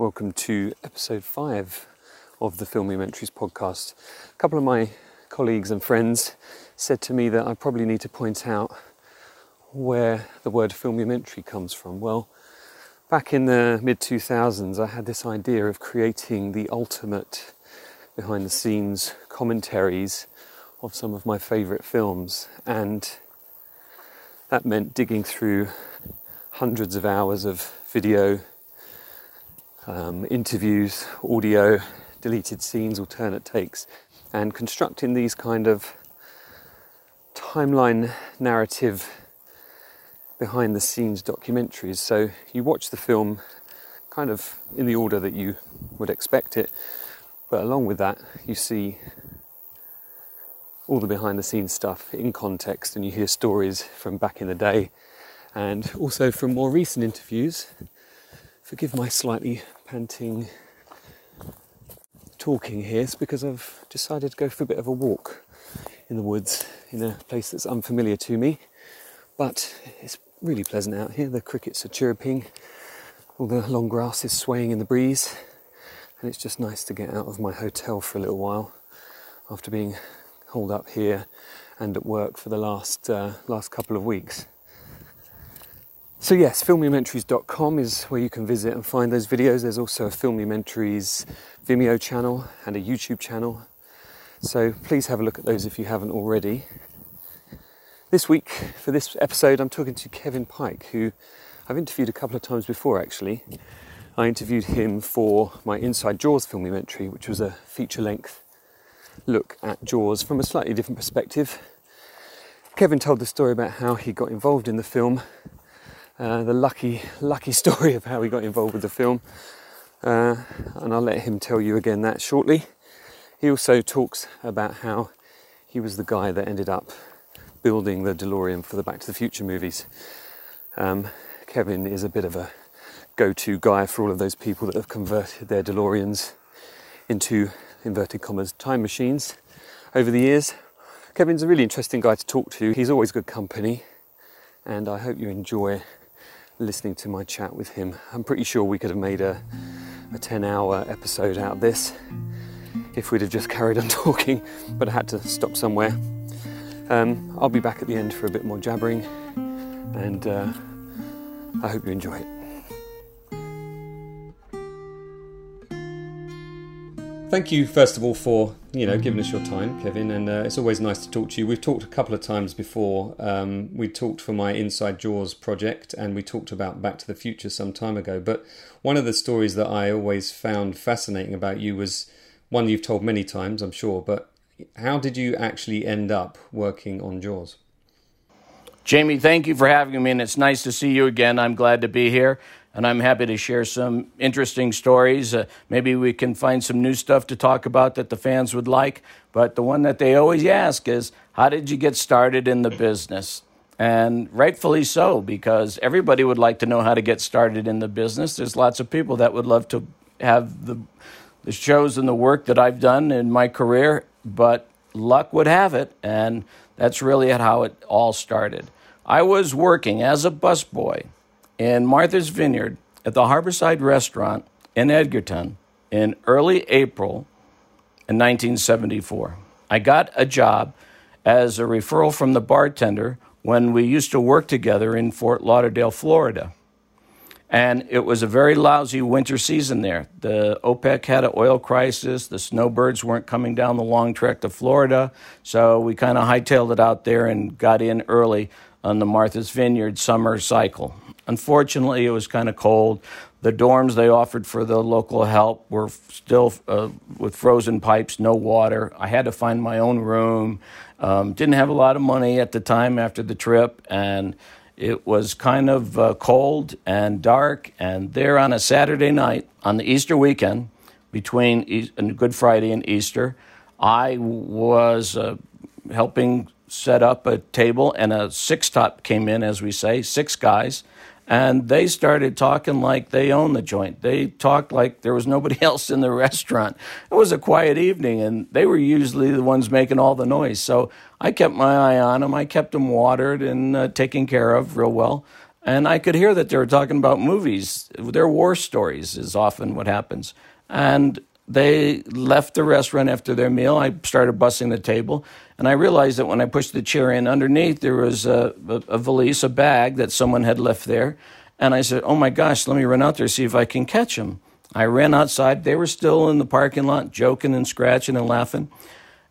Welcome to episode five of the Filmumentaries podcast. A couple of my colleagues and friends said to me that I probably need to point out where the word filmumentary comes from. Well, back in the mid 2000s, I had this idea of creating the ultimate behind the scenes commentaries of some of my favourite films, and that meant digging through hundreds of hours of video, um, interviews, audio, deleted scenes, alternate takes, and constructing these kind of timeline narrative behind the scenes documentaries. So you watch the film kind of in the order that you would expect it, but along with that, you see all the behind the scenes stuff in context and you hear stories from back in the day and also from more recent interviews. Forgive my slightly panting talking here, it's because I've decided to go for a bit of a walk in the woods in a place that's unfamiliar to me, but it's really pleasant out here. The crickets are chirping, all the long grass is swaying in the breeze, and it's just nice to get out of my hotel for a little while after being holed up here and at work for the last uh, last couple of weeks. So yes, filmumentaries.com is where you can visit and find those videos. There's also a Filmumentaries Vimeo channel and a YouTube channel. So please have a look at those if you haven't already. This week, for this episode, I'm talking to Kevin Pike, who I've interviewed a couple of times before actually. I interviewed him for my Inside Jaws filmumentary, which was a feature length look at Jaws from a slightly different perspective. Kevin told the story about how he got involved in the film uh, the lucky, lucky story of how he got involved with the film, uh, and I'll let him tell you again that shortly. He also talks about how he was the guy that ended up building the DeLorean for the Back to the Future movies. Um, Kevin is a bit of a go to guy for all of those people that have converted their DeLoreans into inverted commas time machines over the years. Kevin's a really interesting guy to talk to. He's always good company, and I hope you enjoy listening to my chat with him. I'm pretty sure we could have made a, a 10 hour episode out of this if we'd have just carried on talking, but I had to stop somewhere. Um, I'll be back at the end for a bit more jabbering, and uh, I hope you enjoy it. Thank you, first of all, for you know giving us your time, Kevin, and uh, it's always nice to talk to you. We've talked a couple of times before. Um, we talked for my Inside Jaws project, and we talked about Back to the Future some time ago. But one of the stories that I always found fascinating about you was one you've told many times, I'm sure. But how did you actually end up working on Jaws? Jamie, thank you for having me, and it's nice to see you again. I'm glad to be here and I'm happy to share some interesting stories. Uh, maybe we can find some new stuff to talk about that the fans would like. But the one that they always ask is, How did you get started in the business? And rightfully so, because everybody would like to know how to get started in the business. There's lots of people that would love to have the, the shows and the work that I've done in my career, but luck would have it, and that's really how it all started. I was working as a busboy in Martha's Vineyard at the Harborside Restaurant in Edgartown in early April in 1974. I got a job as a referral from the bartender when we used to work together in Fort Lauderdale, Florida. And it was a very lousy winter season there. The OPEC had an oil crisis. The snowbirds weren't coming down the long trek to Florida. So we kind of hightailed it out there and got in early on the Martha's Vineyard summer cycle. Unfortunately, it was kind of cold. The dorms they offered for the local help were still uh, with frozen pipes, no water. I had to find my own room. Um, didn't have a lot of money at the time after the trip, and it was kind of uh, cold and dark. And there on a Saturday night on the Easter weekend, between e- Good Friday and Easter, I was uh, helping set up a table, and a six top came in, as we say, six guys and they started talking like they owned the joint. They talked like there was nobody else in the restaurant. It was a quiet evening, and they were usually the ones making all the noise. So I kept my eye on them. I kept them watered and uh, taken care of real well. And I could hear that they were talking about movies. Their war stories is often what happens. And they left the restaurant after their meal. I started bussing the table, and I realized that when I pushed the chair in underneath, there was a, a, a, valise, a bag that someone had left there. And I said, Oh my gosh, let me run out there see if I can catch him. I ran outside. They were still in the parking lot, joking and scratching and laughing.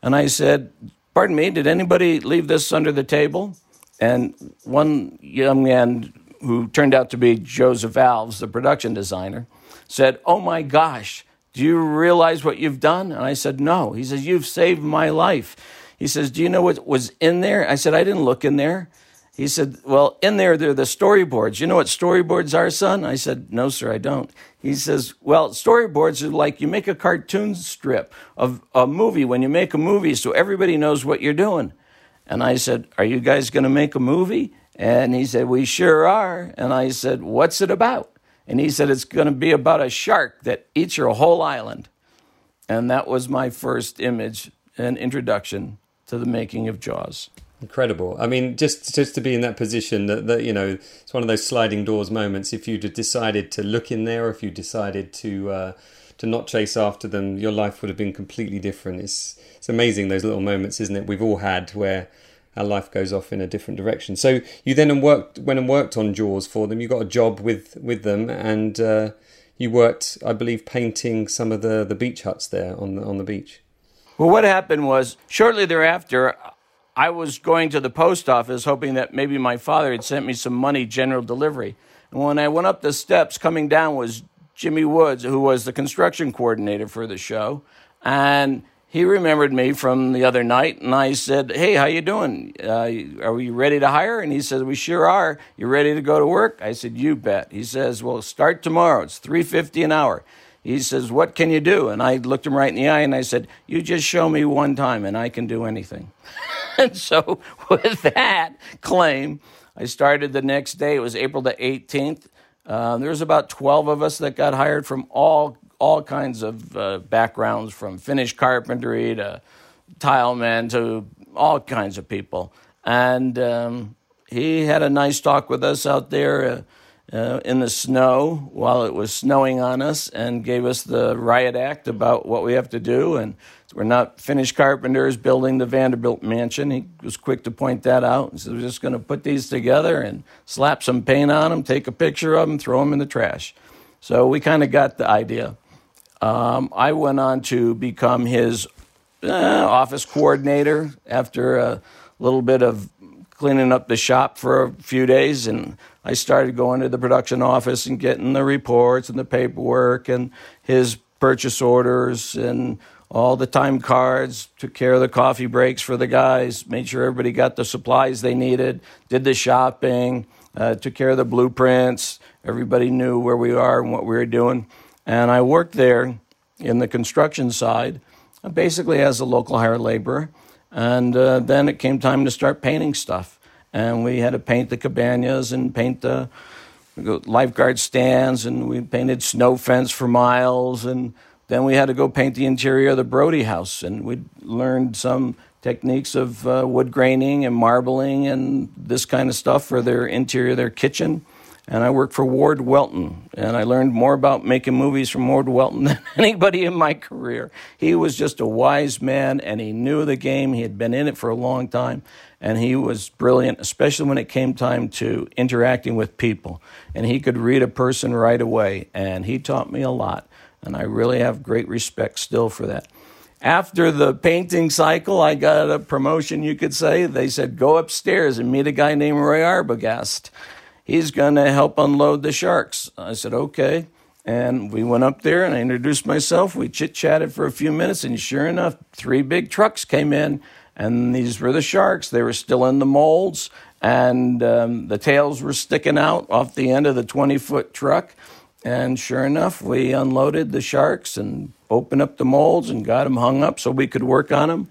And I said, Pardon me, did anybody leave this under the table? And one young man who turned out to be Joseph Alves, the production designer, said, Oh my gosh, do you realize what you've done? And I said, No. He says, You've saved my life. He says, Do you know what was in there? I said, I didn't look in there. He said, Well, in there, are the storyboards. You know what storyboards are, son? I said, No, sir, I don't. He says, Well, storyboards are like you make a cartoon strip of a movie when you make a movie so everybody knows what you're doing. And I said, Are you guys going to make a movie? And he said, We sure are. And I said, What's it about? And he said, It's going to be about a shark that eats your whole island. And that was my first image and introduction to the making of Jaws. Incredible. I mean, just just to be in that position that, that you know, it's one of those sliding doors moments. If you'd have decided to look in there, if you decided to uh, to not chase after them, your life would have been completely different. It's it's amazing those little moments, isn't it? We've all had where our life goes off in a different direction. So you then worked went and worked on Jaws for them. You got a job with with them, and uh, you worked, I believe, painting some of the the beach huts there on the on the beach. Well, what happened was shortly thereafter. I was going to the post office hoping that maybe my father had sent me some money general delivery. And when I went up the steps, coming down was Jimmy Woods, who was the construction coordinator for the show. And he remembered me from the other night, and I said, "Hey, how you doing? Uh, are we ready to hire?" And he said, "We sure are. You ready to go to work?" I said, "You bet." He says, "Well, start tomorrow. It's three fifty an hour." He says, "What can you do?" And I looked him right in the eye, and I said, "You just show me one time, and I can do anything." and so, with that claim, I started the next day. It was April the eighteenth. Uh, there was about twelve of us that got hired from all all kinds of uh, backgrounds from finish carpentry to tilemen to all kinds of people. And um, he had a nice talk with us out there uh, uh, in the snow while it was snowing on us and gave us the riot act about what we have to do. And we're not finished carpenters building the Vanderbilt mansion. He was quick to point that out. He said, We're just going to put these together and slap some paint on them, take a picture of them, throw them in the trash. So we kind of got the idea. Um, I went on to become his uh, office coordinator after a little bit of cleaning up the shop for a few days. And I started going to the production office and getting the reports and the paperwork and his purchase orders and all the time cards, took care of the coffee breaks for the guys, made sure everybody got the supplies they needed, did the shopping, uh, took care of the blueprints. Everybody knew where we are and what we were doing. And I worked there in the construction side, basically as a local hired laborer. And uh, then it came time to start painting stuff. And we had to paint the cabanas and paint the lifeguard stands, and we painted snow fence for miles. And then we had to go paint the interior of the Brody house. And we learned some techniques of uh, wood graining and marbling and this kind of stuff for their interior, their kitchen and I worked for Ward Welton, and I learned more about making movies from Ward Welton than anybody in my career. He was just a wise man, and he knew the game. He had been in it for a long time, and he was brilliant, especially when it came time to interacting with people. And he could read a person right away, and he taught me a lot, and I really have great respect still for that. After the painting cycle, I got a promotion, you could say. They said, go upstairs and meet a guy named Roy Arbogast he's going to help unload the sharks. I said, okay. And we went up there and I introduced myself. We chit chatted for a few minutes, and sure enough, three big trucks came in, and these were the sharks. They were still in the molds, and um, the tails were sticking out off the end of the 20 foot truck. And sure enough, we unloaded the sharks and opened up the molds and got them hung up so we could work on them.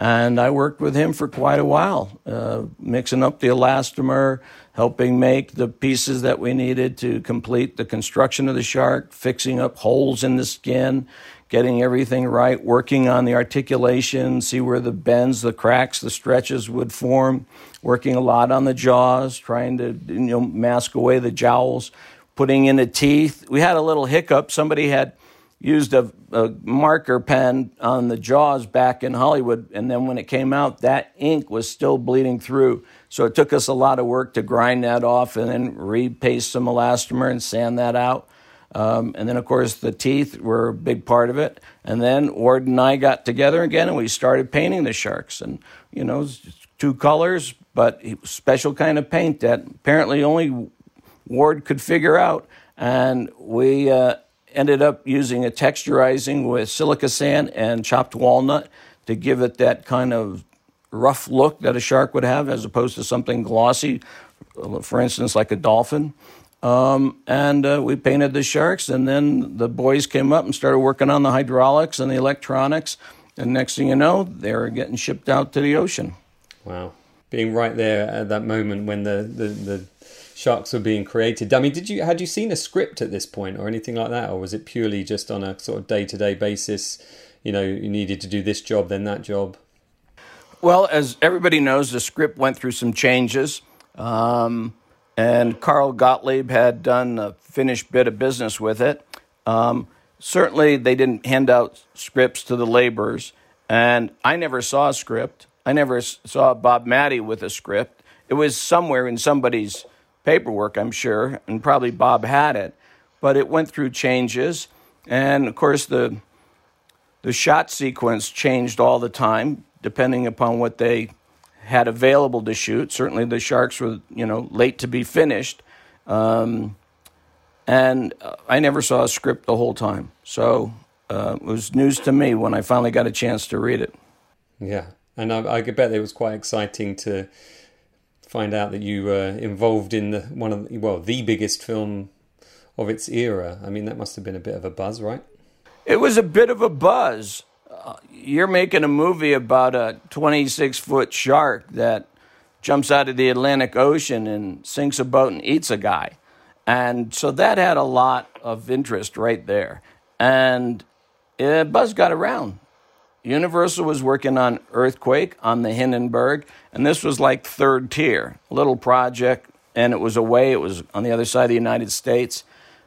And I worked with him for quite a while, uh, mixing up the elastomer, helping make the pieces that we needed to complete the construction of the shark, fixing up holes in the skin, getting everything right, working on the articulation, see where the bends, the cracks, the stretches would form, working a lot on the jaws, trying to you know mask away the jowls, putting in the teeth. We had a little hiccup. Somebody had used a, a, marker pen on the jaws back in Hollywood, and then when it came out, that ink was still bleeding through. So it took us a lot of work to grind that off and then repaste some elastomer and sand that out. Um, and then, of course, the teeth were a big part of it. And then Ward and I got together again and we started painting the sharks. And, you know, two colors, but special kind of paint that apparently only Ward could figure out. And we, uh, ended up using a texturizing with silica sand and chopped walnut to give it that kind of rough look that a shark would have as opposed to something glossy, for instance, like a dolphin. Um, and uh, we painted the sharks, and then the boys came up and started working on the hydraulics and the electronics. And next thing you know, they were getting shipped out to the ocean. Wow. Being right there at that moment when the, the, the sharks were being created. I mean, did you had you seen a script at this point or anything like that, or was it purely just on a sort of day to day basis? You know, you needed to do this job, then that job. Well, as everybody knows, the script went through some changes, um, and Carl Gottlieb had done a finished bit of business with it. Um, certainly, they didn't hand out scripts to the laborers, and I never saw a script. I never saw Bob Mattey with a script. It was somewhere in somebody's paperwork, I'm sure, and probably Bob had it, but it went through changes. And of course, the, the shot sequence changed all the time, depending upon what they had available to shoot. Certainly, the Sharks were, you know, late to be finished. Um, and I never saw a script the whole time. So uh, it was news to me when I finally got a chance to read it. Yeah, and I, I bet it was quite exciting to find out that you were involved in the, one of well the biggest film of its era. I mean, that must have been a bit of a buzz, right? It was a bit of a buzz. Uh, you're making a movie about a 26 foot shark that jumps out of the Atlantic Ocean and sinks a boat and eats a guy. And so that had a lot of interest right there. And uh, buzz got around. Universal was working on Earthquake on the Hindenburg, and this was like third tier, little project, and it was away. It was on the other side of the United States.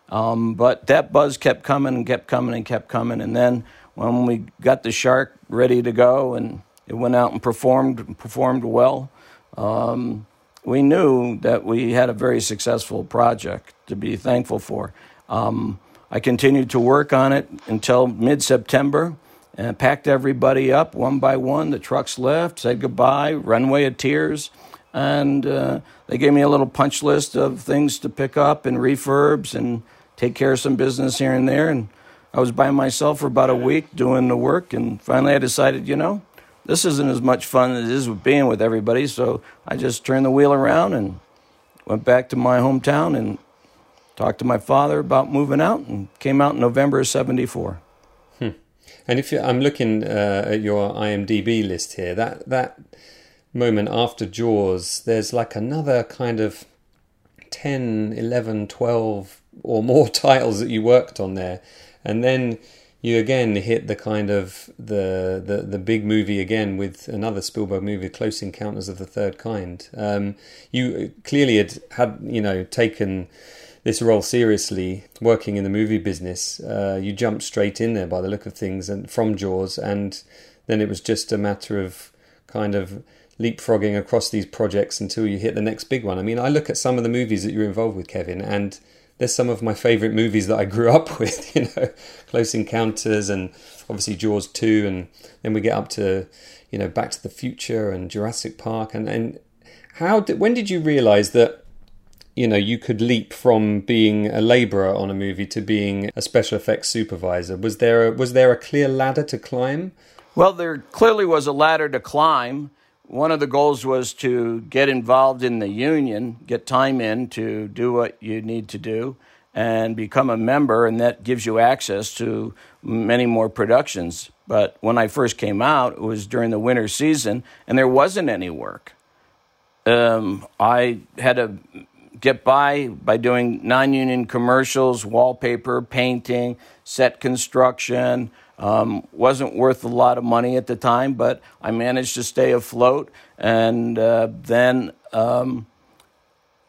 Um, but that buzz kept coming and kept coming and kept coming. And then when we got the shark ready to go and it went out and performed performed well, um, we knew that we had a very successful project to be thankful for. Um, I continued to work on it until mid September and packed everybody up one by one. The trucks left, said goodbye, runway of tears, and uh, they gave me a little punch list of things to pick up and refurbs and take care of some business here and there. And I was by myself for about a week doing the work, and finally I decided, you know, this isn't as much fun as it is with being with everybody. So I just turned the wheel around and went back to my hometown and talked to my father about moving out and came out in November of 74. And if I'm looking uh, at your IMDb list here, that that moment after Jaws, there's like another kind of 10, 11, 12 or more titles that you worked on there. And then you again hit the kind of the the, the big movie again with another Spielberg movie, Close Encounters of the Third Kind. Um, you clearly had had you know taken this role seriously, working in the movie business, uh, you jumped straight in there by the look of things, and from Jaws, and then it was just a matter of kind of leapfrogging across these projects until you hit the next big one. I mean, I look at some of the movies that you're involved with, Kevin, and there's some of my favourite movies that I grew up with. You know, Close Encounters, and obviously Jaws two, and then we get up to you know Back to the Future and Jurassic Park, and and how did when did you realise that you know you could leap from being a laborer on a movie to being a special effects supervisor was there a, was there a clear ladder to climb well there clearly was a ladder to climb one of the goals was to get involved in the union get time in to do what you need to do and become a member, and that gives you access to many more productions. But when I first came out, it was during the winter season, and there wasn't any work. Um, I had to get by by doing non union commercials, wallpaper, painting, set construction. Um, wasn't worth a lot of money at the time, but I managed to stay afloat. And uh, then um,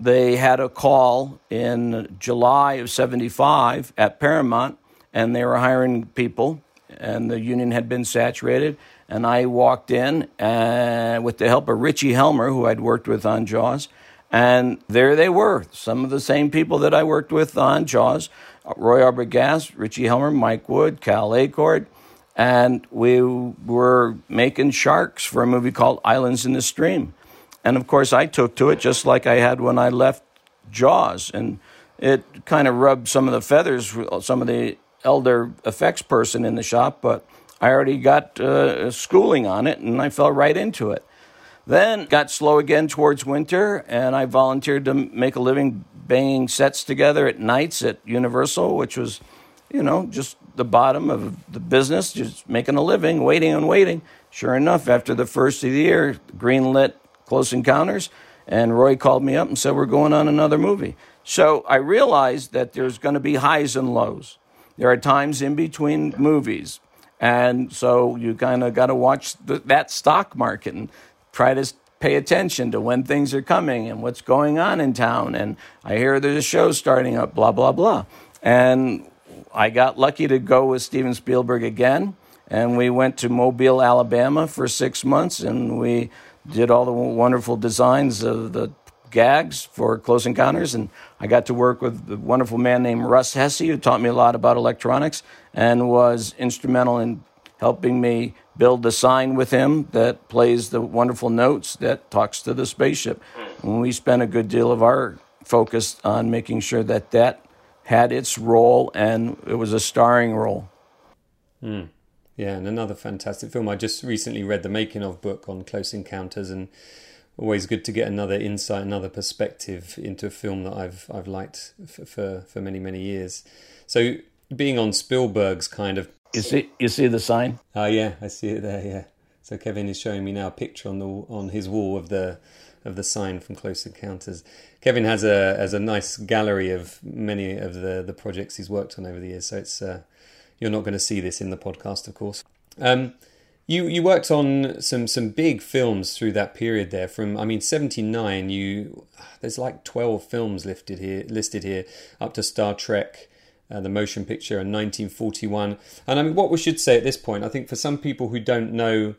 they had a call in July of 75 at Paramount, and they were hiring people, and the union had been saturated. And I walked in and, uh, with the help of Richie Helmer, who I'd worked with on Jaws. And there they were, some of the same people that I worked with on Jaws Roy Arbogast, Richie Helmer, Mike Wood, Cal Acord. And we were making sharks for a movie called Islands in the Stream. And of course, I took to it just like I had when I left Jaws. And it kind of rubbed some of the feathers, some of the elder effects person in the shop, but I already got uh, schooling on it and I fell right into it. Then got slow again towards winter, and I volunteered to make a living banging sets together at nights at Universal, which was, you know, just the bottom of the business, just making a living, waiting and waiting. Sure enough, after the first of the year, greenlit Close Encounters, and Roy called me up and said, We're going on another movie. So I realized that there's going to be highs and lows. There are times in between movies. And so you kind of got to watch the, that stock market and try to pay attention to when things are coming and what's going on in town. And I hear there's a show starting up, blah, blah, blah. And I got lucky to go with Steven Spielberg again. And we went to Mobile, Alabama for six months and we did all the wonderful designs of the gags for Close Encounters, and I got to work with a wonderful man named Russ Hessey, who taught me a lot about electronics and was instrumental in helping me build the sign with him that plays the wonderful notes that talks to the spaceship. And we spent a good deal of our focus on making sure that that had its role and it was a starring role. Mm. Yeah, and another fantastic film. I just recently read the making of book on Close Encounters, and always good to get another insight, another perspective into a film that I've I've liked for for, for many many years. So being on Spielberg's kind of you see you see the sign? Oh yeah, I see it there. Yeah. So Kevin is showing me now a picture on the on his wall of the of the sign from Close Encounters. Kevin has a has a nice gallery of many of the the projects he's worked on over the years. So it's uh, you're not going to see this in the podcast, of course. Um, you you worked on some some big films through that period there. From I mean, seventy nine. You there's like twelve films listed here listed here up to Star Trek. Uh, the motion picture in 1941. And I mean, what we should say at this point, I think for some people who don't know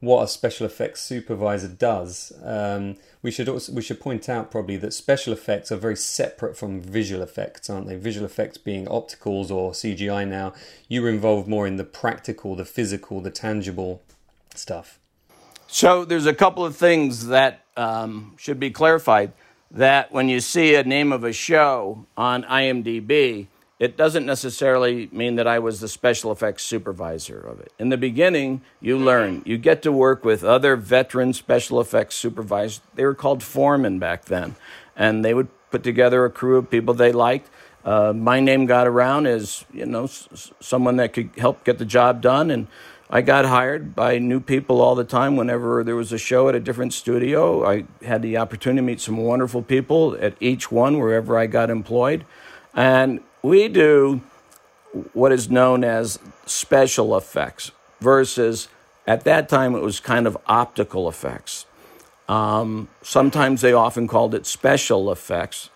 what a special effects supervisor does. Um, we should also we should point out probably that special effects are very separate from visual effects, aren't they? Visual effects being opticals or CGI now. You were involved more in the practical, the physical, the tangible stuff. So there's a couple of things that um, should be clarified. That when you see a name of a show on IMDb, it doesn't necessarily mean that I was the special effects supervisor of it. In the beginning, you learn. You get to work with other veteran special effects supervisors. They were called foremen back then. And they would put together a crew of people they liked. Uh, my name got around as, you know, s- someone that could help get the job done. And I got hired by new people all the time whenever there was a show at a different studio. I had the opportunity to meet some wonderful people at each one, wherever I got employed. And we do what is known as special effects versus at that time it was kind of optical effects. Um, sometimes they often called it special effects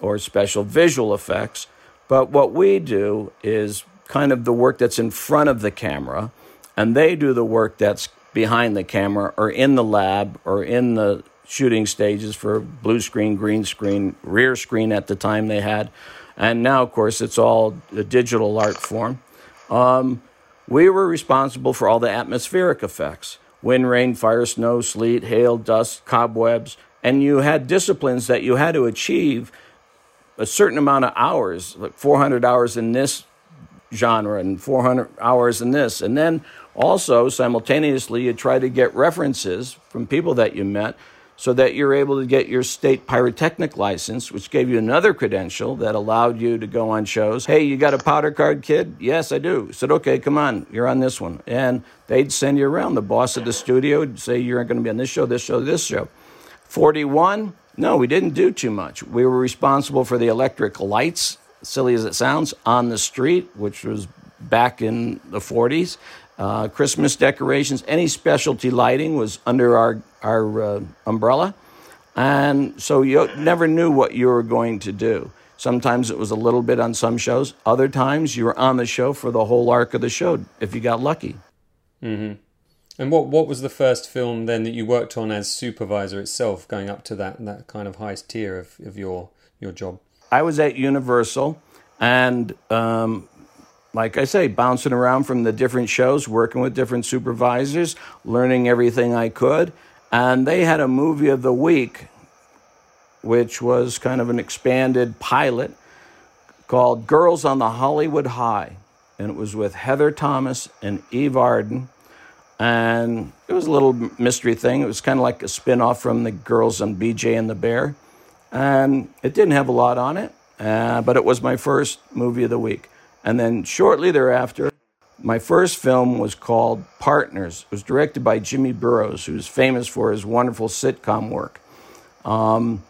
or special visual effects. But what we do is kind of the work that's in front of the camera, and they do the work that's behind the camera or in the lab or in the shooting stages for blue screen, green screen, rear screen at the time they had. And now, of course, it's all a digital art form. Um, we were responsible for all the atmospheric effects wind, rain, fire, snow, sleet, hail, dust, cobwebs. And you had disciplines that you had to achieve a certain amount of hours, like 400 hours in this genre and 400 hours in this. And then also, simultaneously, you try to get references from people that you met so that you're able to get your state pyrotechnic license, which gave you another credential that allowed you to go on shows. Hey, you got a powder card, kid? Yes, I do. I said, okay, come on, you're on this one. And they'd send you around. The boss of the studio would say, you're going to be on this show, this show, this show. 41, no, we didn't do too much. We were responsible for the electric lights, silly as it sounds, on the street, which was back in the 40s. Uh, Christmas decorations, any specialty lighting was under our, our uh, umbrella. And so you never knew what you were going to do. Sometimes it was a little bit on some shows. Other times you were on the show for the whole arc of the show if you got lucky. Mm-hmm. And what what was the first film then that you worked on as supervisor itself, going up to that that kind of highest tier of, of your your job? I was at Universal, and um, like I say, bouncing around from the different shows, working with different supervisors, learning everything I could. And they had a movie of the week, which was kind of an expanded pilot called Girls on the Hollywood High. And it was with Heather Thomas and Eve Arden. And it was a little mystery thing. It was kind of like a spin off from the Girls on BJ and the Bear. And it didn't have a lot on it, uh, but it was my first movie of the week. And then shortly thereafter, my first film was called Partners. It was directed by Jimmy Burrows, who's famous for his wonderful sitcom work. Um,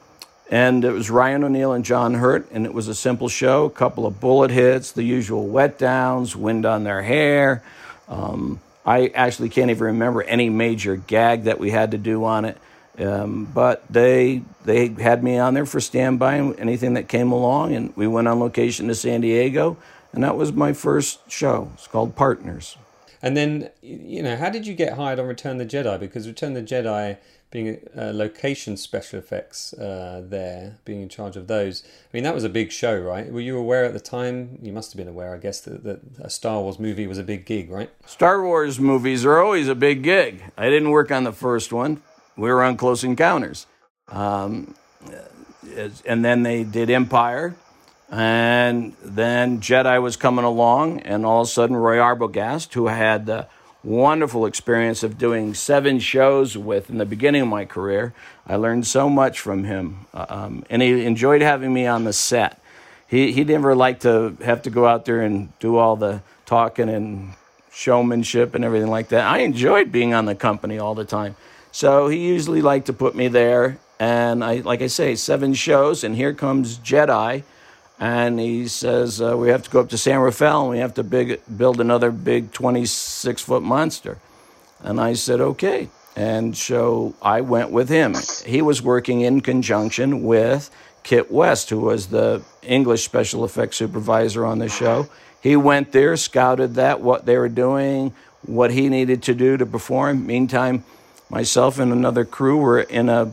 and it was Ryan O'Neal and John Hurt, and it was a simple show, a couple of bullet hits, the usual wet downs, wind on their hair. Um, I actually can't even remember any major gag that we had to do on it. Um, but they they had me on there for standby and anything that came along, and we went on location to San Diego and that was my first show. It's called Partners. And then, you know, how did you get hired on Return the Jedi? Because Return the Jedi, being a, location special effects uh, there, being in charge of those, I mean, that was a big show, right? Were you aware at the time? You must have been aware, I guess, that, that a Star Wars movie was a big gig, right? Star Wars movies are always a big gig. I didn't work on the first one. We were on Close Encounters. Um, and then they did Empire and then Jedi was coming along, and all of a sudden, Roy Arbogast, who had the wonderful experience of doing seven shows with in the beginning of my career, I learned so much from him. Uh, um, and he enjoyed having me on the set. He, he never liked to have to go out there and do all the talking and showmanship and everything like that. I enjoyed being on the company all the time. So he usually liked to put me there. And I, like I say, seven shows, and here comes Jedi and he says uh, we have to go up to San Rafael and we have to big, build another big 26 foot monster. And I said, okay. And so I went with him. He was working in conjunction with Kit West, who was the English special effects supervisor on the show. He went there, scouted that, what they were doing, what he needed to do to perform. Meantime, myself and another crew were in a,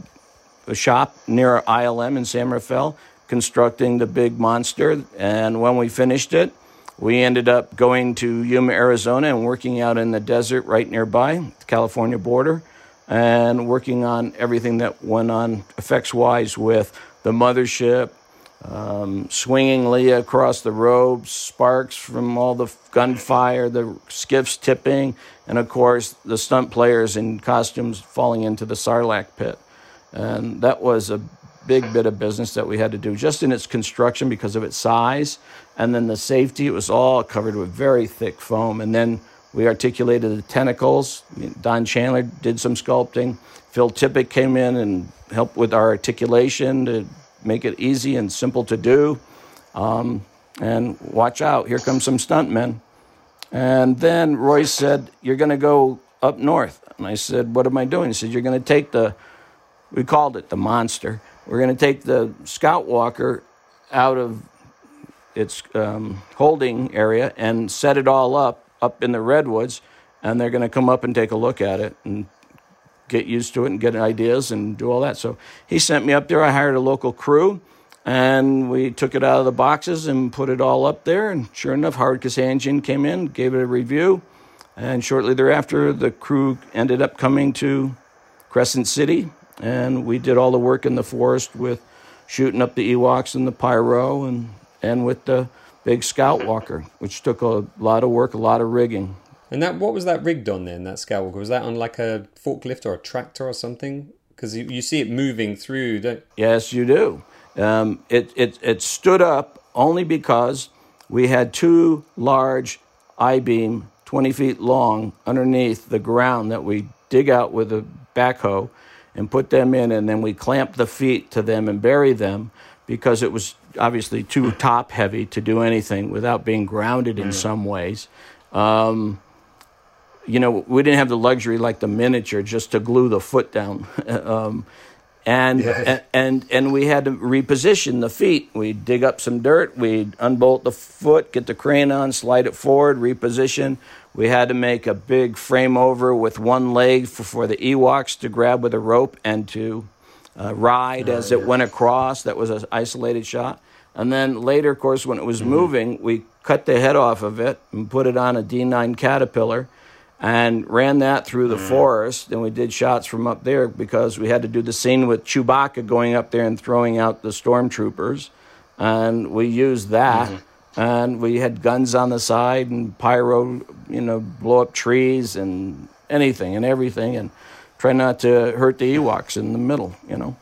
a shop near ILM in San Rafael constructing the big monster. And when we finished it, we ended up going to Yuma, Arizona, and working out in the desert right nearby, the California border, and working on everything that went on effects wise with the mothership, um, swinging Leia across the road, sparks from all the gunfire, the skiffs tipping, and of course the stunt players in costumes falling into the Sarlacc pit. And that was a big bit of business that we had to do just in its construction because of its size. And then the safety, it was all covered with very thick foam. And then we articulated the tentacles. Don Chandler did some sculpting. Phil Tippett came in and helped with our articulation to make it easy and simple to do. Um, and watch out, here come some stuntmen. And then Roy said, You're going to go up north. And I said, What am I doing? He said, You're going to take the, we called it the monster. We're going to take the Scout Walker out of its um, holding area and set it all up up in the redwoods, and they're going to come up and take a look at it and get used to it and get ideas and do all that. So he sent me up there. I hired a local crew, and we took it out of the boxes and put it all up there. And sure enough, Howard Kazanjian came in, gave it a review, and shortly thereafter, the crew ended up coming to Crescent City and we did all the work in the forest with shooting up the Ewoks and the pyro and and with the big scout walker, which took a lot of work, a lot of rigging. And that what was that rigged on then? That scout walker was that on like a forklift or a tractor or something? Because you, you, see it moving through, don't Yes, you do. Um, it, it, it stood up only because we had two large I beam, 20 feet long, underneath the ground that we dig out with a backhoe and put them in, and then we clamp the feet to them and bury them because it was obviously too top heavy to do anything without being grounded in some ways. Um, you know, we didn't have the luxury like the miniature just to glue the foot down. um, and, yeah. and, and and we had to reposition the feet. We'd dig up some dirt, we'd unbolt the foot, get the crane on, slide it forward, reposition. We had to make a big frame over with one leg for, for the Ewoks to grab with a rope and to uh, ride oh, as it went across. That was an isolated shot. And then later, of course, when it was mm-hmm. moving, we cut the head off of it and put it on a D9 Caterpillar and ran that through the mm. forest. And we did shots from up there because we had to do the scene with Chewbacca going up there and throwing out the stormtroopers. And we used that. Mm-hmm. And we had guns on the side and pyro, you know, blow up trees and anything and everything. And try not to hurt the Ewoks in the middle, you know.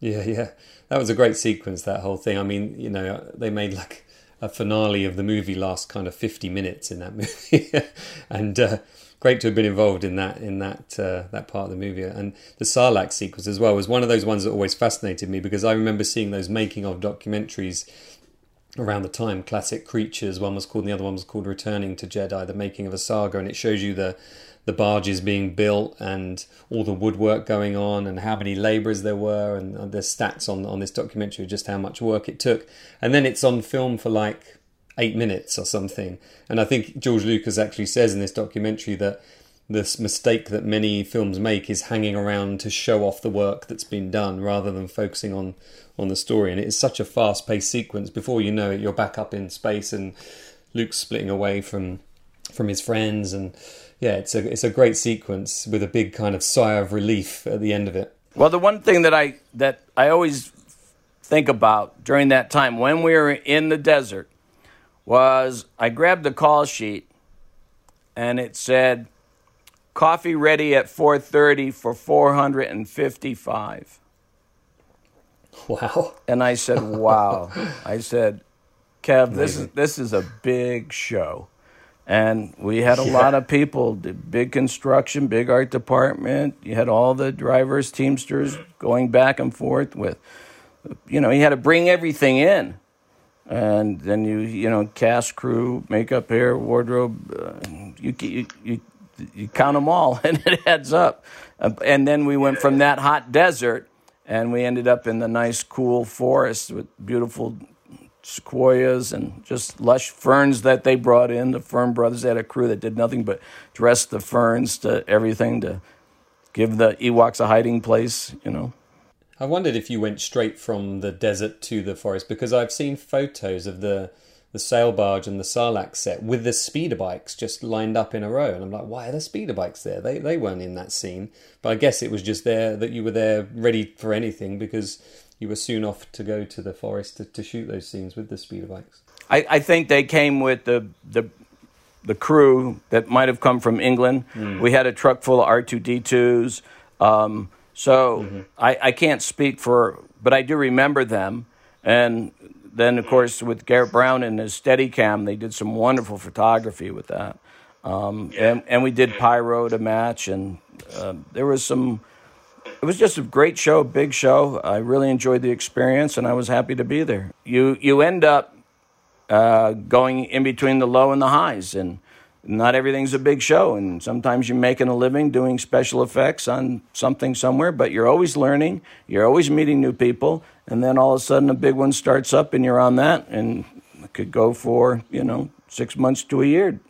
Yeah, yeah. That was a great sequence, that whole thing. I mean, you know, they made like a finale of the movie last kind of 50 minutes in that movie. and uh, great to have been involved in that in that uh, that part of the movie. And the Sarlacc sequence as well was one of those ones that always fascinated me because I remember seeing those making of documentaries around the time. Classic creatures. One was called, and the other one was called Returning to Jedi: The Making of a Saga, and it shows you the the barges being built and all the woodwork going on and how many labourers there were and the stats on on this documentary just how much work it took and then it's on film for like eight minutes or something. And I think George Lucas actually says in this documentary that this mistake that many films make is hanging around to show off the work that's been done rather than focusing on on the story. And it is such a fast paced sequence. Before you know it you're back up in space and Luke's splitting away from from his friends. And yeah, it's a it's a great sequence with a big kind of sigh of relief at the end of it. Well, the one thing that I that I always think about during that time when we were in the desert was I grabbed the call sheet and it said coffee ready at 4:30 for 455. Wow. And I said, "Wow." I said, "Kev, this is this is a big show." And we had a yeah. lot of people, big construction, big art department. You had all the drivers, teamsters going back and forth with, you know, you had to bring everything in. And then you, you know, cast crew, makeup, hair, wardrobe, uh, you, you, you, you count them all and it adds up. And then we went from that hot desert and we ended up in the nice, cool forest with beautiful sequoias and just lush ferns that they brought in. The Fern Brothers had a crew that did nothing but dress the ferns to everything to give the Ewoks a hiding place, you know. I wondered if you went straight from the desert to the forest because I've seen photos of the the sail barge and the Sarlacc set with the speeder bikes just lined up in a row, and I'm like, why are the speeder bikes there? They they weren't in that scene, but I guess it was just there that you were there ready for anything because you were soon off to go to the forest to, to shoot those scenes with the speeder bikes. I, I think they came with the the the crew that might have come from England. Mm. We had a truck full of R two D twos. Um, so mm-hmm. I, I can't speak for, but I do remember them. And then, of course, with Garrett Brown and his Steadicam, they did some wonderful photography with that. Um, and, and we did pyro to match, and uh, there was some it was just a great show, big show. I really enjoyed the experience, and I was happy to be there. You you end up uh, going in between the low and the highs, and not everything's a big show. And sometimes you're making a living doing special effects on something somewhere, but you're always learning. You're always meeting new people, and then all of a sudden a big one starts up, and you're on that, and it could go for you know six months to a year.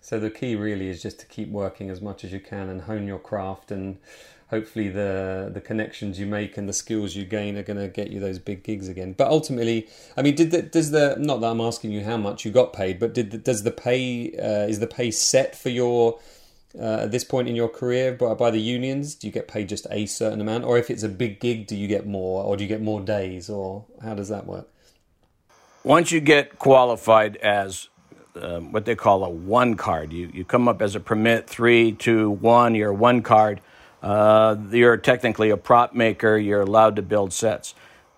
So the key really is just to keep working as much as you can and hone your craft and hopefully the the connections you make and the skills you gain are going to get you those big gigs again. But ultimately, I mean, did the, does the not that I'm asking you how much you got paid, but did the, does the pay uh, is the pay set for your uh, at this point in your career by, by the unions? Do you get paid just a certain amount, or if it's a big gig, do you get more, or do you get more days, or how does that work? Once you get qualified as um, what they call a one card, you you come up as a permit three, two, one, you're one card uh, you're technically a prop maker, you're allowed to build sets.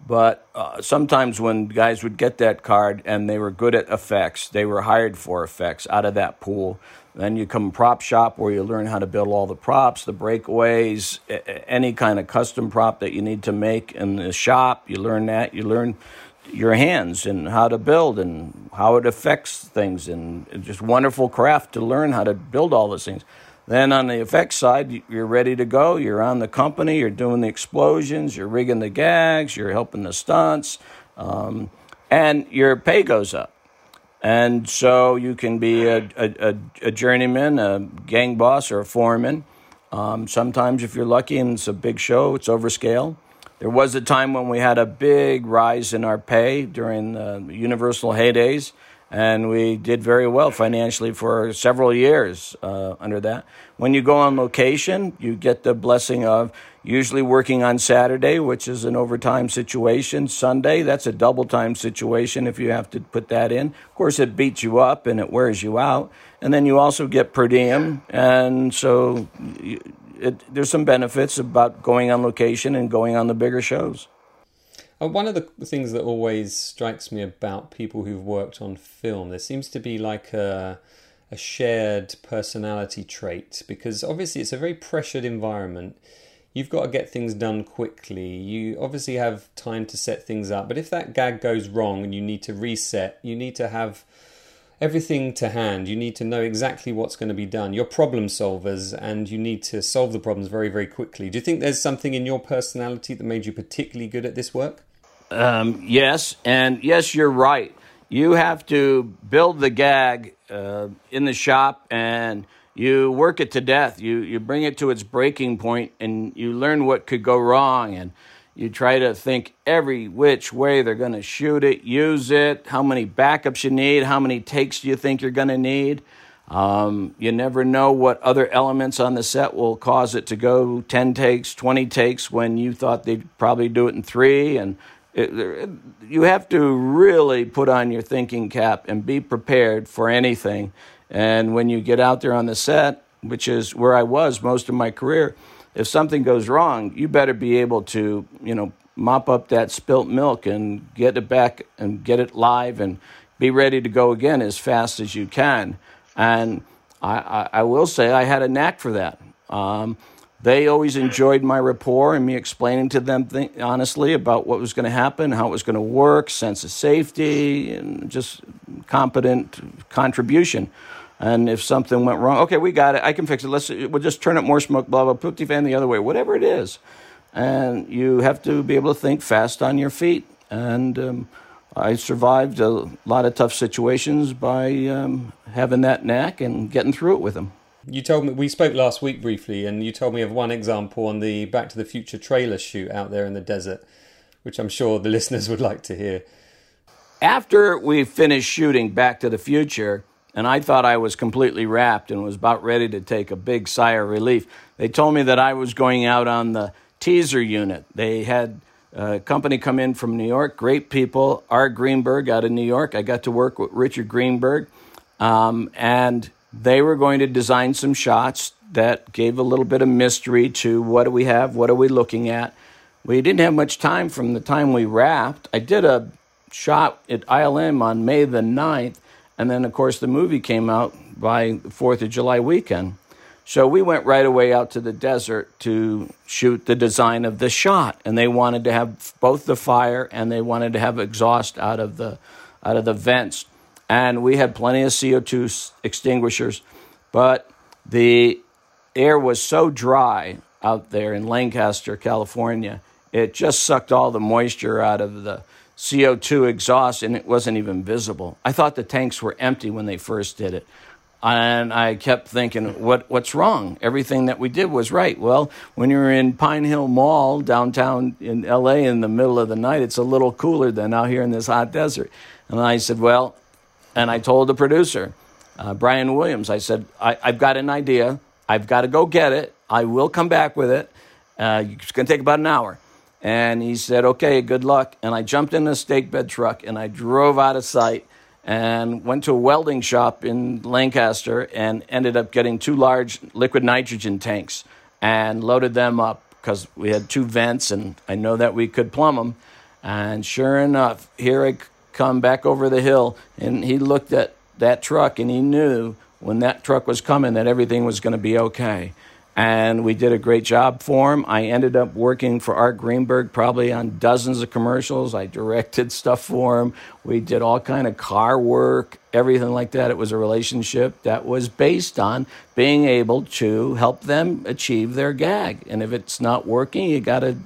But uh, sometimes when guys would get that card and they were good at effects, they were hired for effects out of that pool. Then you come prop shop where you learn how to build all the props, the breakaways, any kind of custom prop that you need to make in the shop. You learn that. You learn your hands and how to build and how it affects things and just wonderful craft to learn how to build all those things. Then on the effects side, you're ready to go. You're on the company. You're doing the explosions. You're rigging the gags. You're helping the stunts, um, and your pay goes up. And so you can be a, a, a journeyman, a gang boss, or a foreman. Um, sometimes, if you're lucky and it's a big show, it's overscale. There was a time when we had a big rise in our pay during the Universal heydays and we did very well financially for several years uh, under that. When you go on location, you get the blessing of usually working on Saturday, which is an overtime situation. Sunday, that's a double time situation if you have to put that in. Of course, it beats you up and it wears you out. And then you also get per diem. And so it, there's some benefits about going on location and going on the bigger shows. Uh, one of the things that always strikes me about people who've worked on film, there seems to be like a, a shared personality trait because obviously it's a very pressured environment. You've got to get things done quickly. You obviously have time to set things up, but if that gag goes wrong and you need to reset, you need to have everything to hand. You need to know exactly what's going to be done. You're problem solvers and you need to solve the problems very, very quickly. Do you think there's something in your personality that made you particularly good at this work? Um, yes, and yes, you're right. You have to build the gag uh, in the shop and you work it to death. You, you bring it to its breaking point and you learn what could go wrong. And you try to think every which way they're going to shoot it, use it, how many backups you need, how many takes do you think you're going to need. Um, you never know what other elements on the set will cause it to go 10 takes, 20 takes when you thought they'd probably do it in three. And it, you have to really put on your thinking cap and be prepared for anything. And when you get out there on the set, which is where I was most of my career, if something goes wrong, you better be able to, you know, mop up that spilt milk and get it back and get it live and be ready to go again as fast as you can. And I, I, I will say I had a knack for that. Um, they always enjoyed my rapport and me explaining to them th- honestly about what was going to happen, how it was going to work, sense of safety, and just competent contribution. And if something went wrong, okay, we got it. I can fix it. Let's we'll just turn up more smoke, blah blah. Put the fan the other way, whatever it is. And you have to be able to think fast on your feet. And um, I survived a lot of tough situations by um, having that knack and getting through it with them. You told me we spoke last week briefly, and you told me of one example on the Back to the Future trailer shoot out there in the desert, which I'm sure the listeners would like to hear. After we finished shooting Back to the Future, and I thought I was completely wrapped and was about ready to take a big sigh of relief. They told me that I was going out on the teaser unit. They had a company come in from New York, great people, R/Greenberg out of New York. I got to work with Richard Greenberg, um, and they were going to design some shots that gave a little bit of mystery to what do we have, what are we looking at. We didn't have much time from the time we wrapped. I did a shot at ILM on May the 9th and then, of course, the movie came out by the 4th of July weekend. So we went right away out to the desert to shoot the design of the shot. And they wanted to have both the fire and they wanted to have exhaust out of the, out of the vents. And we had plenty of CO2 extinguishers. But the air was so dry out there in Lancaster, California, it just sucked all the moisture out of the CO2 exhaust and it wasn't even visible. I thought the tanks were empty when they first did it. And I kept thinking, what, what's wrong? Everything that we did was right. Well, when you're in Puente Hills Mall downtown in LA in the middle of the night, it's a little cooler than out here in this hot desert. And I said, well, and I told the producer, uh, Brian Williams, I said, I, have got an idea. I've got to go get it. I will come back with it. Uh, it's going to take about an hour. And he said, okay, good luck. And I jumped in a stake bed truck and I drove out of sight and went to a welding shop in Lancaster and ended up getting two large liquid nitrogen tanks. and loaded them up because we had two vents and I know that we could plumb them. And sure enough, here I come back over the hill and he looked at that truck and he knew when that truck was coming that everything was going to be okay and we did a great job for him. I ended up working for R/Greenberg probably on dozens of commercials. I directed stuff for him. We did all kind of car work, everything like that. It was a relationship that was based on being able to help them achieve their gag. And if it's not working, you got to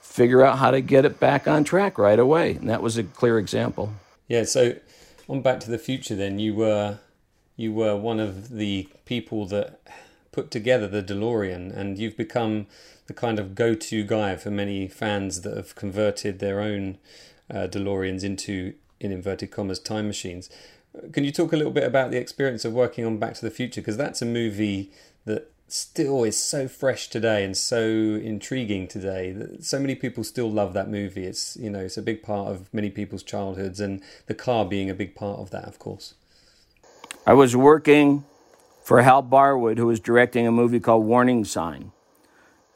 figure out how to get it back on track right away. And that was a clear example. Yeah, so on Back to the Future then you were you were one of the people that put together the DeLorean, and you've become the kind of go-to guy for many fans that have converted their own uh, DeLoreans into, in inverted commas, time machines. Can you talk a little bit about the experience of working on Back to the Future? Because that's a movie that still is so fresh today and so intriguing today that so many people still love that movie. It's you know it's a big part of many people's childhoods, and the car being a big part of that, of course. I was working for Hal Barwood, who was directing a movie called Warning Sign.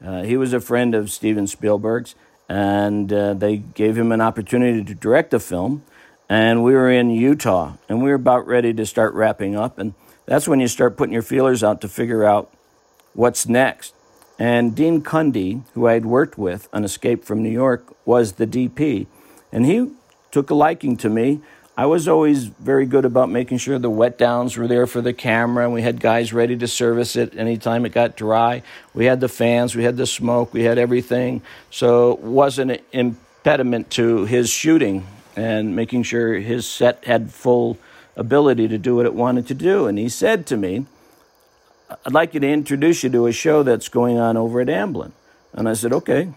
Uh, he was a friend of Steven Spielberg's, and uh, they gave him an opportunity to direct a film. And we were in Utah, and we were about ready to start wrapping up. And that's when you start putting your feelers out to figure out what's next. And Dean Cundey, who I had worked with on Escape from New York, was the DP. And he took a liking to me I was always very good about making sure the wet downs were there for the camera, and we had guys ready to service it anytime it got dry. We had the fans, we had the smoke, we had everything. So it wasn't an impediment to his shooting and making sure his set had full ability to do what it wanted to do. And he said to me, I'd like you to introduce you to a show that's going on over at Amblin. And I said, okay.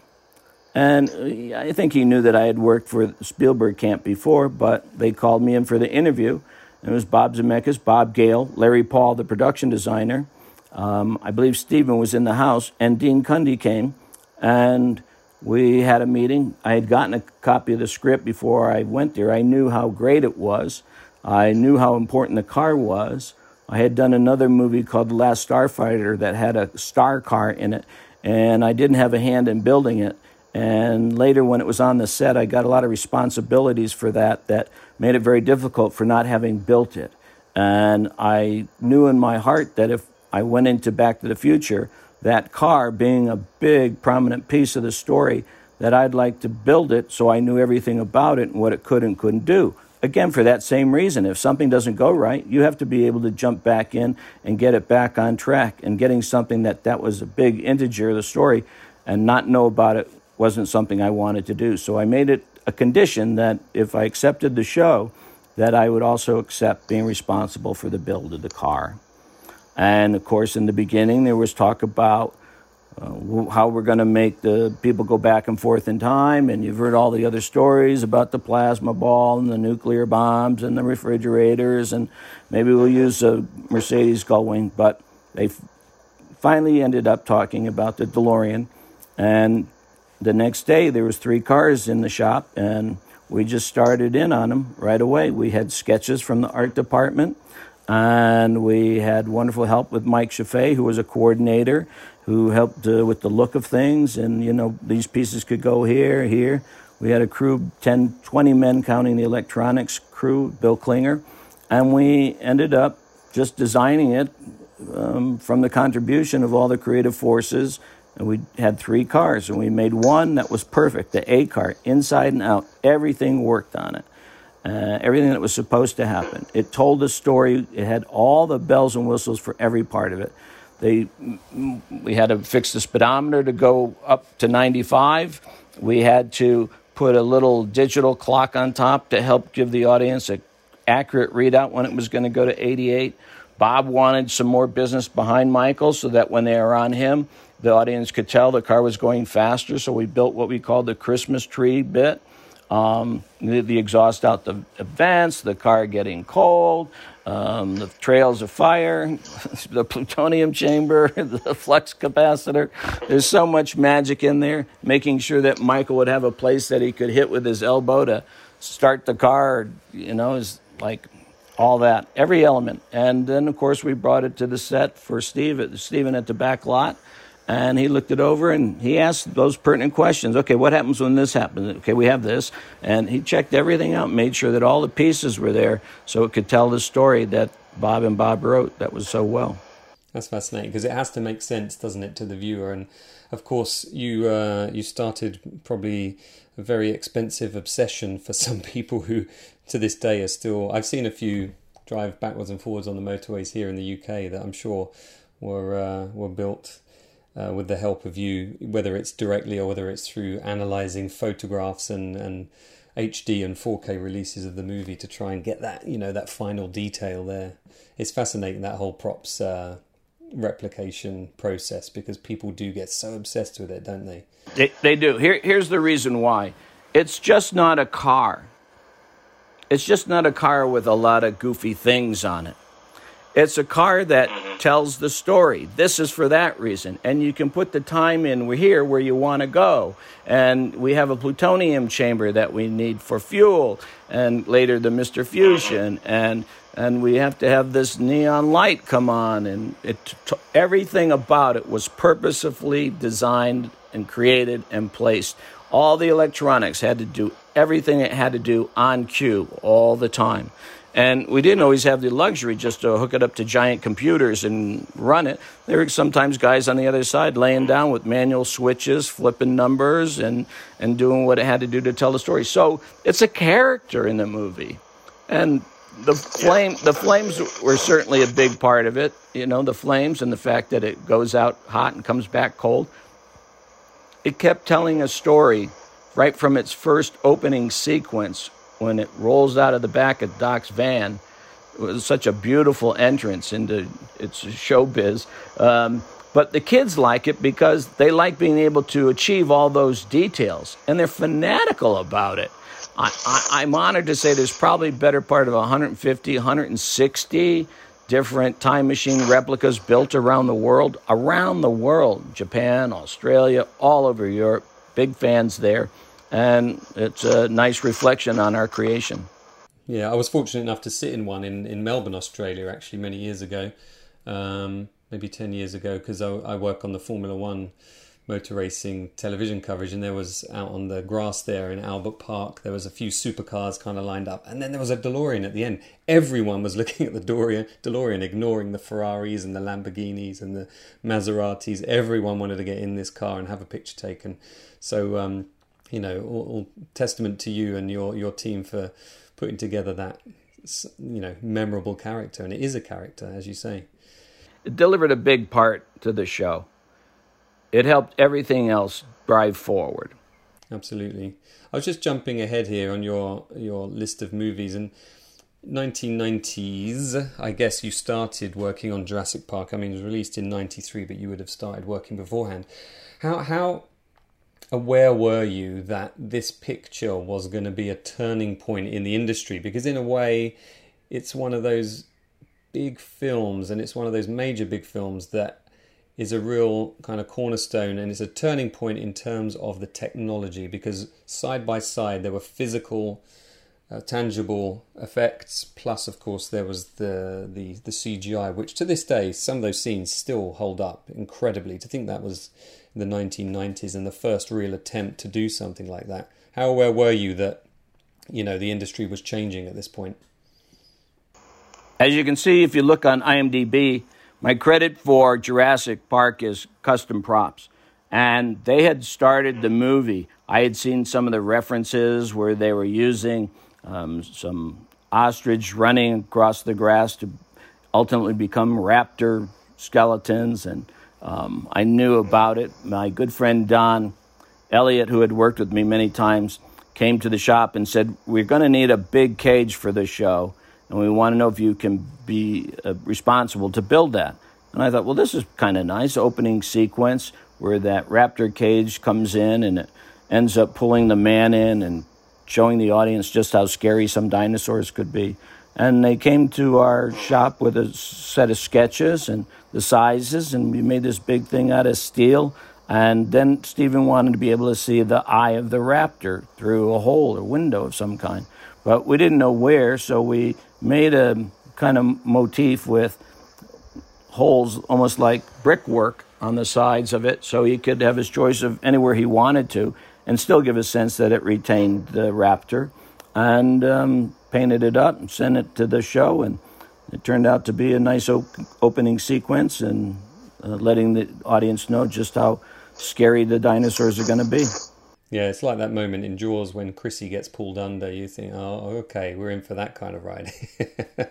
And uh, I think he knew that I had worked for Spielberg Camp before, but they called me in for the interview. It was Bob Zemeckis, Bob Gale, Larry Paull, the production designer. Um, I believe Steven was in the house, and Dean Cundey came, and we had a meeting. I had gotten a copy of the script before I went there. I knew how great it was. I knew how important the car was. I had done another movie called The Last Starfighter that had a star car in it, and I didn't have a hand in building it. And later, when it was on the set, I got a lot of responsibilities for that that made it very difficult for not having built it. And I knew in my heart that if I went into Back to the Future, that car being a big, prominent piece of the story, that I'd like to build it so I knew everything about it and what it could and couldn't do. Again, for that same reason, if something doesn't go right, you have to be able to jump back in and get it back on track. And getting something that that was a big integer of the story and not know about it wasn't something I wanted to do. So I made it a condition that if I accepted the show, that I would also accept being responsible for the build of the car. And of course, in the beginning, there was talk about uh, how we're going to make the people go back and forth in time. And you've heard all the other stories about the plasma ball and the nuclear bombs and the refrigerators. And maybe we'll use a Mercedes Gullwing. But they finally ended up talking about the DeLorean. And the next day there was three cars in the shop and we just started in on them right away. We had sketches from the art department and we had wonderful help with mike Scheffe, who was a coordinator who helped uh, with the look of things and you know these pieces could go here here. We had a crew 10 20 men counting the electronics crew bill klinger and we ended up just designing it um, from the contribution of all the creative forces and we had three cars and we made one that was perfect the a car inside and out everything worked on it. Uh, everything that was supposed to happen. It told the story it had all the bells and whistles for every part of it. They we had to fix the speedometer to go up to 95 we had to put a little digital clock on top to help give the audience an accurate readout when it was going to go to 88 bob wanted some more business behind michael so that when they were on him the audience could tell the car was going faster, so we built what we called the Christmas tree bit. Um, the, the, exhaust out the vents, the car getting cold, um, the trails of fire, the plutonium chamber, the flux capacitor. There's so much magic in there, making sure that Michael would have a place that he could hit with his elbow to start the car, you know, is like all that, every element. And then, of course, we brought it to the set for Steve, Steven at the back lot and he looked it over and he asked those pertinent questions. Okay, what happens when this happens? Okay, we have this. And he checked everything out, made sure that all the pieces were there so it could tell the story that Bob and Bob wrote that was so well. That's fascinating because it has to make sense, doesn't it, to the viewer? And of course, you uh, you started probably a very expensive obsession for some people who, to this day, are still. I've seen a few drive backwards and forwards on the motorways here in the UK that I'm sure were uh, were built uh, with the help of you, whether it's directly or whether it's through analyzing photographs and, and HD and 4K releases of the movie to try and get that you know that final detail there. It's fascinating that whole props uh, replication process because people do get so obsessed with it, don't they? They, they do. Here, here's the reason why. It's just not a car. It's just not a car with a lot of goofy things on it. It's a car that mm-hmm. tells the story. This is for that reason. And you can put the time in we're here where you want to go. And we have a plutonium chamber that we need for fuel. And later the Mr. Fusion. And and we have to have this neon light come on and it t- everything about it was purposefully designed and created and placed all the electronics had to do everything it had to do on cue all the time and we didn't always have the luxury just to hook it up to giant computers and run it. There were sometimes guys on the other side laying down with manual switches, flipping numbers, and, and doing what it had to do to tell the story. So it's a character in the movie. And the flame the flames were certainly a big part of it. You know, the flames and the fact that it goes out hot and comes back cold. It kept telling a story right from its first opening sequence when it rolls out of the back of Doc's van. It was such a beautiful entrance into its showbiz. Um, but the kids like it because they like being able to achieve all those details, and they're fanatical about it. I, am honored to say there's probably better part of 150, 160 different time machine replicas built around the world, around the world, Japan, Australia, all over Europe. Big fans there and it's a nice reflection on our creation. Yeah, I was fortunate enough to sit in one in, in Melbourne, Australia, actually, many years ago, um, maybe 10 years ago, because I, I, work on the Formula One motor racing television coverage, and there was out on the grass there in Albert Park, there was a few supercars kind of lined up, and then there was a DeLorean at the end. Everyone was looking at the DeLorean, DeLorean ignoring the Ferraris and the Lamborghinis and the Maseratis. Everyone wanted to get in this car and have a picture taken. So, um, you know, all, all testament to you and your your team for putting together that you know memorable character, and it is a character, as you say. It delivered a big part to the show. It helped everything else drive forward. Absolutely. I was just jumping ahead here on your your list of movies and 1990s. I guess you started working on Jurassic Park. I mean, it was released in 93, but you would have started working beforehand. How how aware were you that this picture was going to be a turning point in the industry? Because, in a way, it's one of those big films and it's one of those major big films that is a real kind of cornerstone and it's a turning point in terms of the technology because side by side there were physical uh, tangible effects plus of course there was the, the the CGI which to this day some of those scenes still hold up incredibly to think that was the 1990s and the first real attempt to do something like that. How aware were you that you know the industry was changing at this point? As you can see, if you look on IMDb, my credit for Jurassic Park is custom props. And they had started the movie. I had seen some of the references where they were using um, some ostrich running across the grass to ultimately become raptor skeletons and um, I knew about it. My good friend Don Elliott, who had worked with me many times, came to the shop and said, We're going to need a big cage for this show, and we want to know if you can be uh, responsible to build that. And I thought, Well, this is kind of nice opening sequence where that raptor cage comes in and it ends up pulling the man in and showing the audience just how scary some dinosaurs could be. And they came to our shop with a set of sketches and the sizes, and we made this big thing out of steel. And then Steven wanted to be able to see the eye of the raptor through a hole or window of some kind. But we didn't know where, so we made a kind of motif with holes almost like brickwork on the sides of it so he could have his choice of anywhere he wanted to and still give a sense that it retained the Raptor. And um, painted it up and sent it to the show. And it turned out to be a nice op- opening sequence and uh, letting the audience know just how scary the dinosaurs are going to be. Yeah, it's like that moment in Jaws when Chrissy gets pulled under. You think, oh, okay, we're in for that kind of ride.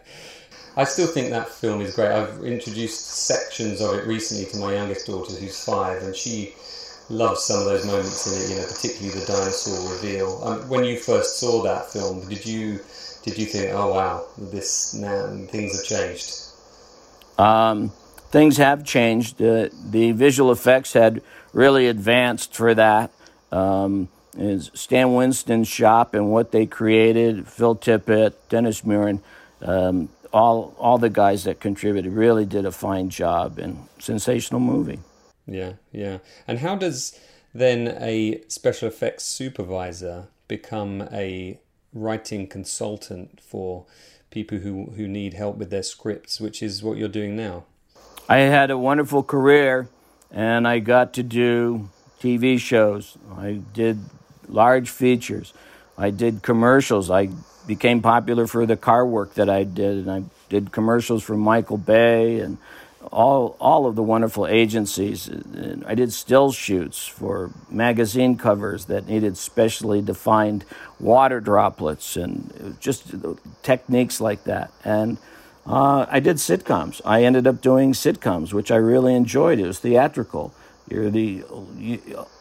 I still think that film is great. I've introduced sections of it recently to my youngest daughter, who's five, and she loves some of those moments in it. You know, particularly the dinosaur reveal. Um, when you first saw that film, did you did you think, oh wow, this now things have changed? Um, things have changed. Uh, the visual effects had really advanced for that. Um, is Stan Winston's shop and what they created, Phil Tippett, Dennis Muren, um, all all the guys that contributed really did a fine job and sensational movie. Yeah, yeah. And how does then a special effects supervisor become a writing consultant for people who, who need help with their scripts, which is what you're doing now? I had a wonderful career and I got to do TV shows. I did large features. I did commercials. I became popular for the car work that I did, and I did commercials for Michael Bay and all all of the wonderful agencies. I did still shoots for magazine covers that needed specially defined water droplets and just techniques like that. And uh, I did sitcoms. I ended up doing sitcoms, which I really enjoyed. It was theatrical. You're the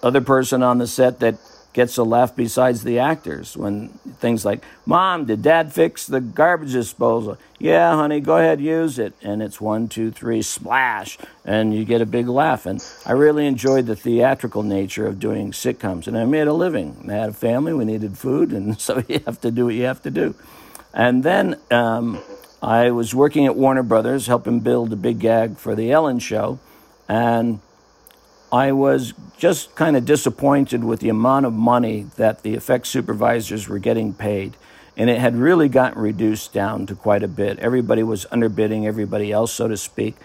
other person on the set that gets a laugh besides the actors when things like, Mom, did dad fix the garbage disposal? Yeah, honey, go ahead, use it. And it's one, two, three, splash, and you get a big laugh. And I really enjoyed the theatrical nature of doing sitcoms. And I made a living. I had a family, we needed food, and so you have to do what you have to do. And then um, I was working at Warner Brothers, helping build a big gag for The Ellen Show. And I was just kind of disappointed with the amount of money that the effects supervisors were getting paid. And it had really gotten reduced down to quite a bit. Everybody was underbidding everybody else, so to speak.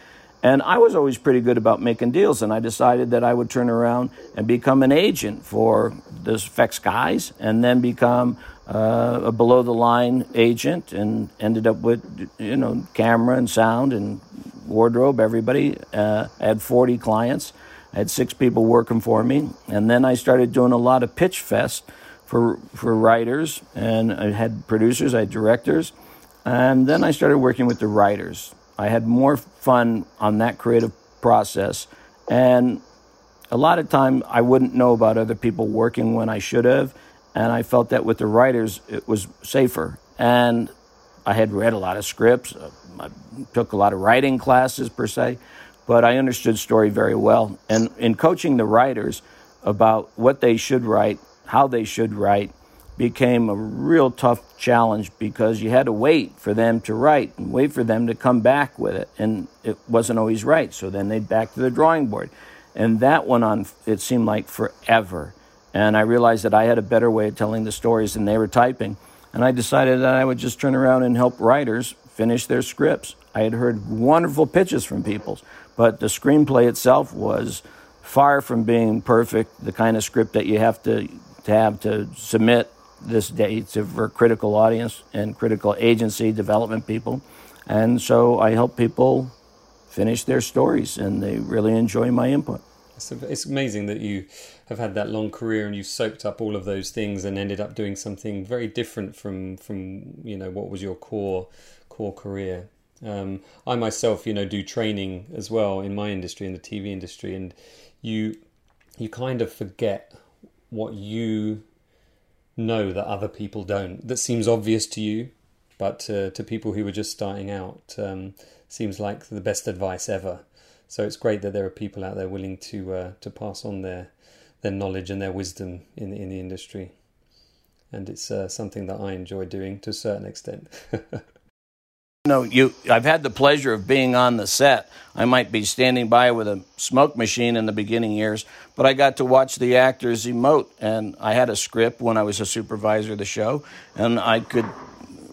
And I was always pretty good about making deals, and I decided that I would turn around and become an agent for the effects guys and then become uh, a below the line agent and ended up with, you know, camera and sound and wardrobe, everybody. Uh, I had 40 clients I had six people working for me, and then I started doing a lot of pitch fest for for writers, and I had producers, I had directors, and then I started working with the writers. I had more fun on that creative process, and a lot of time I wouldn't know about other people working when I should have, and I felt that with the writers it was safer. And I had read a lot of scripts, I took a lot of writing classes per se but I understood story very well. And in coaching the writers about what they should write, how they should write, became a real tough challenge because you had to wait for them to write and wait for them to come back with it. And it wasn't always right. So then they'd back to the drawing board. And that went on, it seemed like forever. And I realized that I had a better way of telling the stories than they were typing. And I decided that I would just turn around and help writers finish their scripts. I had heard wonderful pitches from people, but the screenplay itself was far from being perfect, the kind of script that you have to, to have to submit this day to, for critical audience and critical agency development people. And so I help people finish their stories, and they really enjoy my input. It's, it's amazing that you have had that long career and you soaked up all of those things and ended up doing something very different from from you know what was your core core career. Um, I myself, you know, do training as well in my industry, in the TV industry, and you you kind of forget what you know that other people don't. That seems obvious to you, but uh, to people who are just starting out, um, seems like the best advice ever. So it's great that there are people out there willing to uh, to pass on their their knowledge and their wisdom in in the industry, and it's uh, something that I enjoy doing to a certain extent. know, you I've had the pleasure of being on the set. I might be standing by with a smoke machine in the beginning years, but I got to watch the actors emote and I had a script when I was a supervisor of the show and I could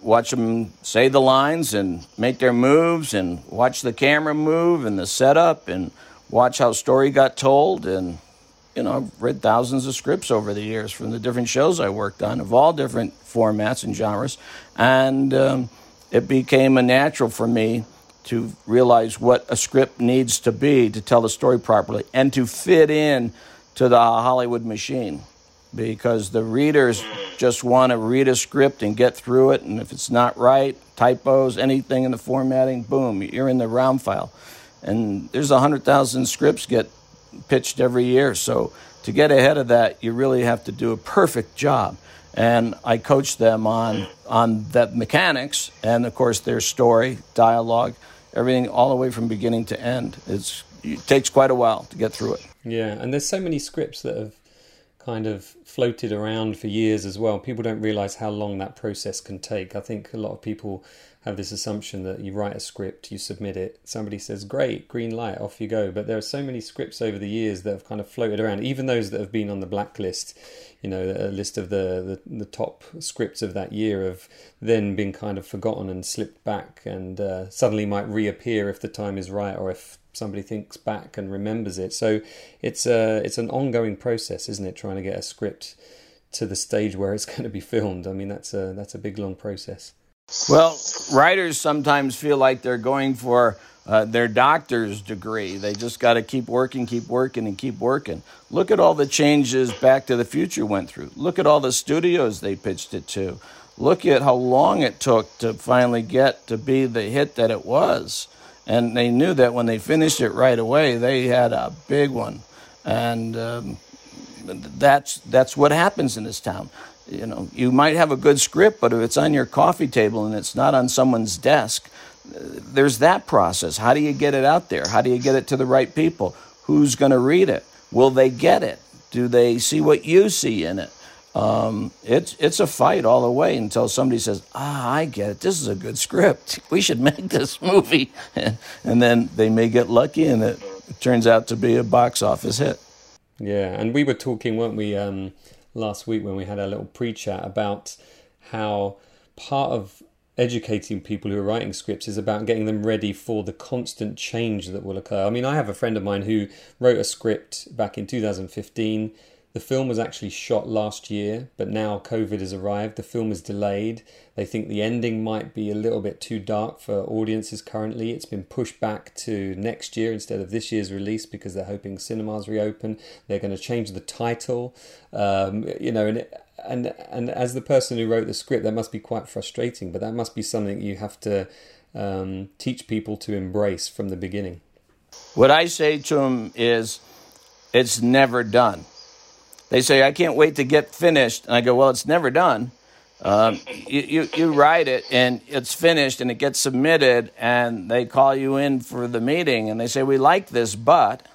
watch them say the lines and make their moves and watch the camera move and the setup and watch how story got told. And, you know, I've read thousands of scripts over the years from the different shows I worked on of all different formats and genres. And um, it became a natural for me to realize what a script needs to be to tell the story properly and to fit in to the Hollywood machine because the readers just want to read a script and get through it. And if it's not right, typos, anything in the formatting, boom, you're in the round file. And there's 100,000 scripts get pitched every year. So to get ahead of that, you really have to do a perfect job. And I coach them on, on that mechanics and, of course, their story, dialogue, everything all the way from beginning to end. It's, it takes quite a while to get through it. Yeah, and there's so many scripts that have kind of floated around for years as well. People don't realize how long that process can take. I think a lot of people have this assumption that you write a script, you submit it, somebody says, Great, green light, off you go. But there are so many scripts over the years that have kind of floated around, even those that have been on the blacklist, you know, a list of the, the, the top scripts of that year have then been kind of forgotten and slipped back and uh, suddenly might reappear if the time is right or if somebody thinks back and remembers it. So it's a it's an ongoing process, isn't it? Trying to get a script to the stage where it's going to be filmed. I mean, that's a that's a big long process. Well, writers sometimes feel like they're going for uh, their doctor's degree. They just got to keep working, keep working, and keep working. Look at all the changes Back to the Future went through. Look at all the studios they pitched it to. Look at how long it took to finally get to be the hit that it was and they knew that when they finished it right away, they had a big one, and um, that's that's what happens in this town. You know, you might have a good script, but if it's on your coffee table and it's not on someone's desk, there's that process. How do you get it out there? How do you get it to the right people? Who's going to read it? Will they get it? Do they see what you see in it? Um, it's it's a fight all the way until somebody says, "Ah, I get it. This is a good script. We should make this movie," and, then they may get lucky, and it, it, turns out to be a box office hit. Yeah, and we were talking, weren't we, um, last week when we had our little pre-chat about how part of educating people who are writing scripts is about getting them ready for the constant change that will occur. I mean, I have a friend of mine who wrote a script back in 2015 the film was actually shot last year, but now COVID has arrived. The film is delayed. They think the ending might be a little bit too dark for audiences currently. It's been pushed back to next year instead of this year's release because they're hoping cinemas reopen. They're going to change the title. Um, you know, and and and as the person who wrote the script, that must be quite frustrating. But that must be something you have to um, teach people to embrace from the beginning. What I say to them is, it's never done they say, I can't wait to get finished. And I go, Well, it's never done. Um, you, you, you, write it and it's finished and it gets submitted, and they call you in for the meeting and they say, We like this, but,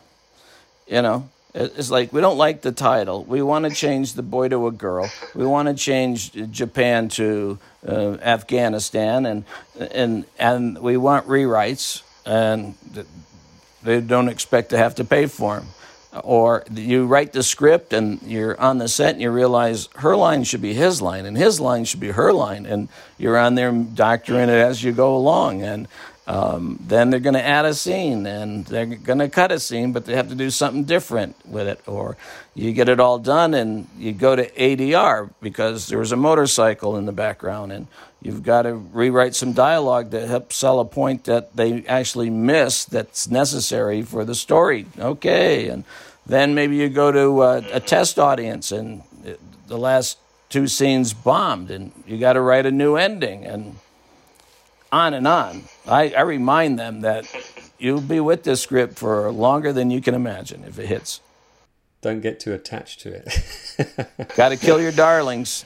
you know, it's like we don't like the title. We want to change the boy to a girl. We want to change Japan to uh, Afghanistan, and and and we want rewrites, and they don't expect to have to pay for them or you write the script and you're on the set and you realize her line should be his line and his line should be her line and you're on there doctoring it as you go along and um, then they're going to add a scene and they're going to cut a scene but they have to do something different with it or you get it all done and you go to adr because there was a motorcycle in the background and you've got to rewrite some dialogue to help sell a point that they actually miss that's necessary for the story. Okay and then maybe you go to a, a test audience and the last two scenes bombed and you got to write a new ending and on and on. I, I remind them that you'll be with this script for longer than you can imagine if it hits. Don't get too attached to it. Got to kill your darlings.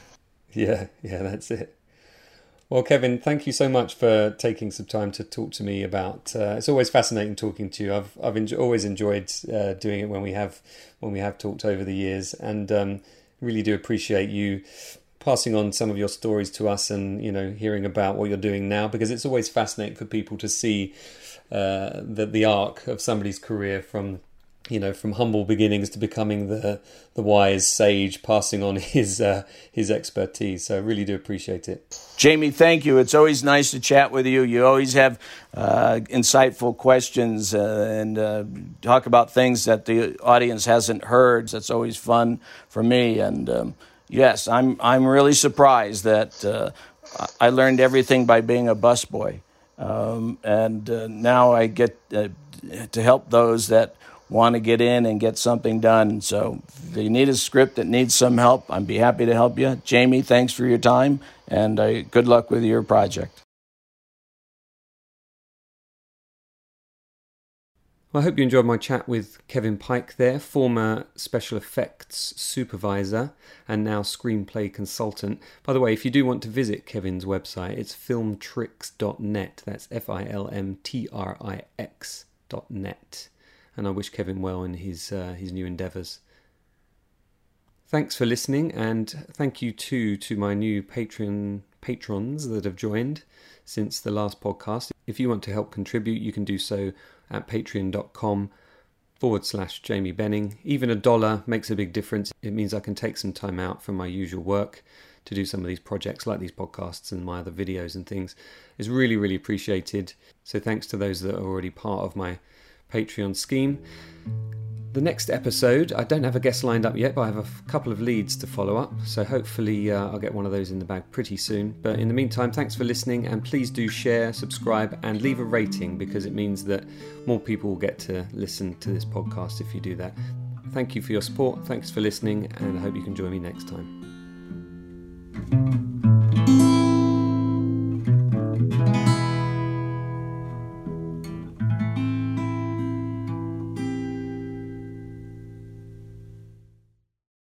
Yeah, yeah, that's it. Well, Kevin, thank you so much for taking some time to talk to me about. Uh, it's always fascinating talking to you. I've I've always enjoyed uh, doing it when we have when we have talked over the years, and um, really do appreciate you passing on some of your stories to us and you know hearing about what you're doing now because it's always fascinating for people to see uh, the the arc of somebody's career from you know, from humble beginnings to becoming the the wise sage, passing on his uh, his expertise. So I really do appreciate it. Jamie, thank you. It's always nice to chat with you. You always have uh, insightful questions uh, and uh, talk about things that the audience hasn't heard. That's always fun for me. And um, yes, I'm I'm really surprised that uh, I learned everything by being a busboy, um, and uh, now I get to help those that want to get in and get something done. So if you need a script that needs some help, I'd be happy to help you. Jamie, thanks for your time and uh, good luck with your project. Well, I hope you enjoyed my chat with Kevin Pike there, former special effects supervisor and now screenplay consultant. By the way, if you do want to visit Kevin's website, it's filmtrix.net. That's F I L M T R I X.net and I wish Kevin well in his uh, his new endeavours. Thanks for listening, and thank you too to my new Patreon patrons that have joined since the last podcast. If you want to help contribute, you can do so at patreon.com forward slash Jamie Benning. Even a dollar makes a big difference. It means I can take some time out from my usual work to do some of these projects like these podcasts and my other videos and things. It's really, really appreciated. So thanks to those that are already part of my Patreon scheme. The next episode, I don't have a guest lined up yet, but I have a couple of leads to follow up, so hopefully uh, I'll get one of those in the bag pretty soon. But in the meantime, thanks for listening, and please do share, subscribe, and leave a rating because it means that more people will get to listen to this podcast if you do that. Thank you for your support, thanks for listening, and I hope you can join me next time.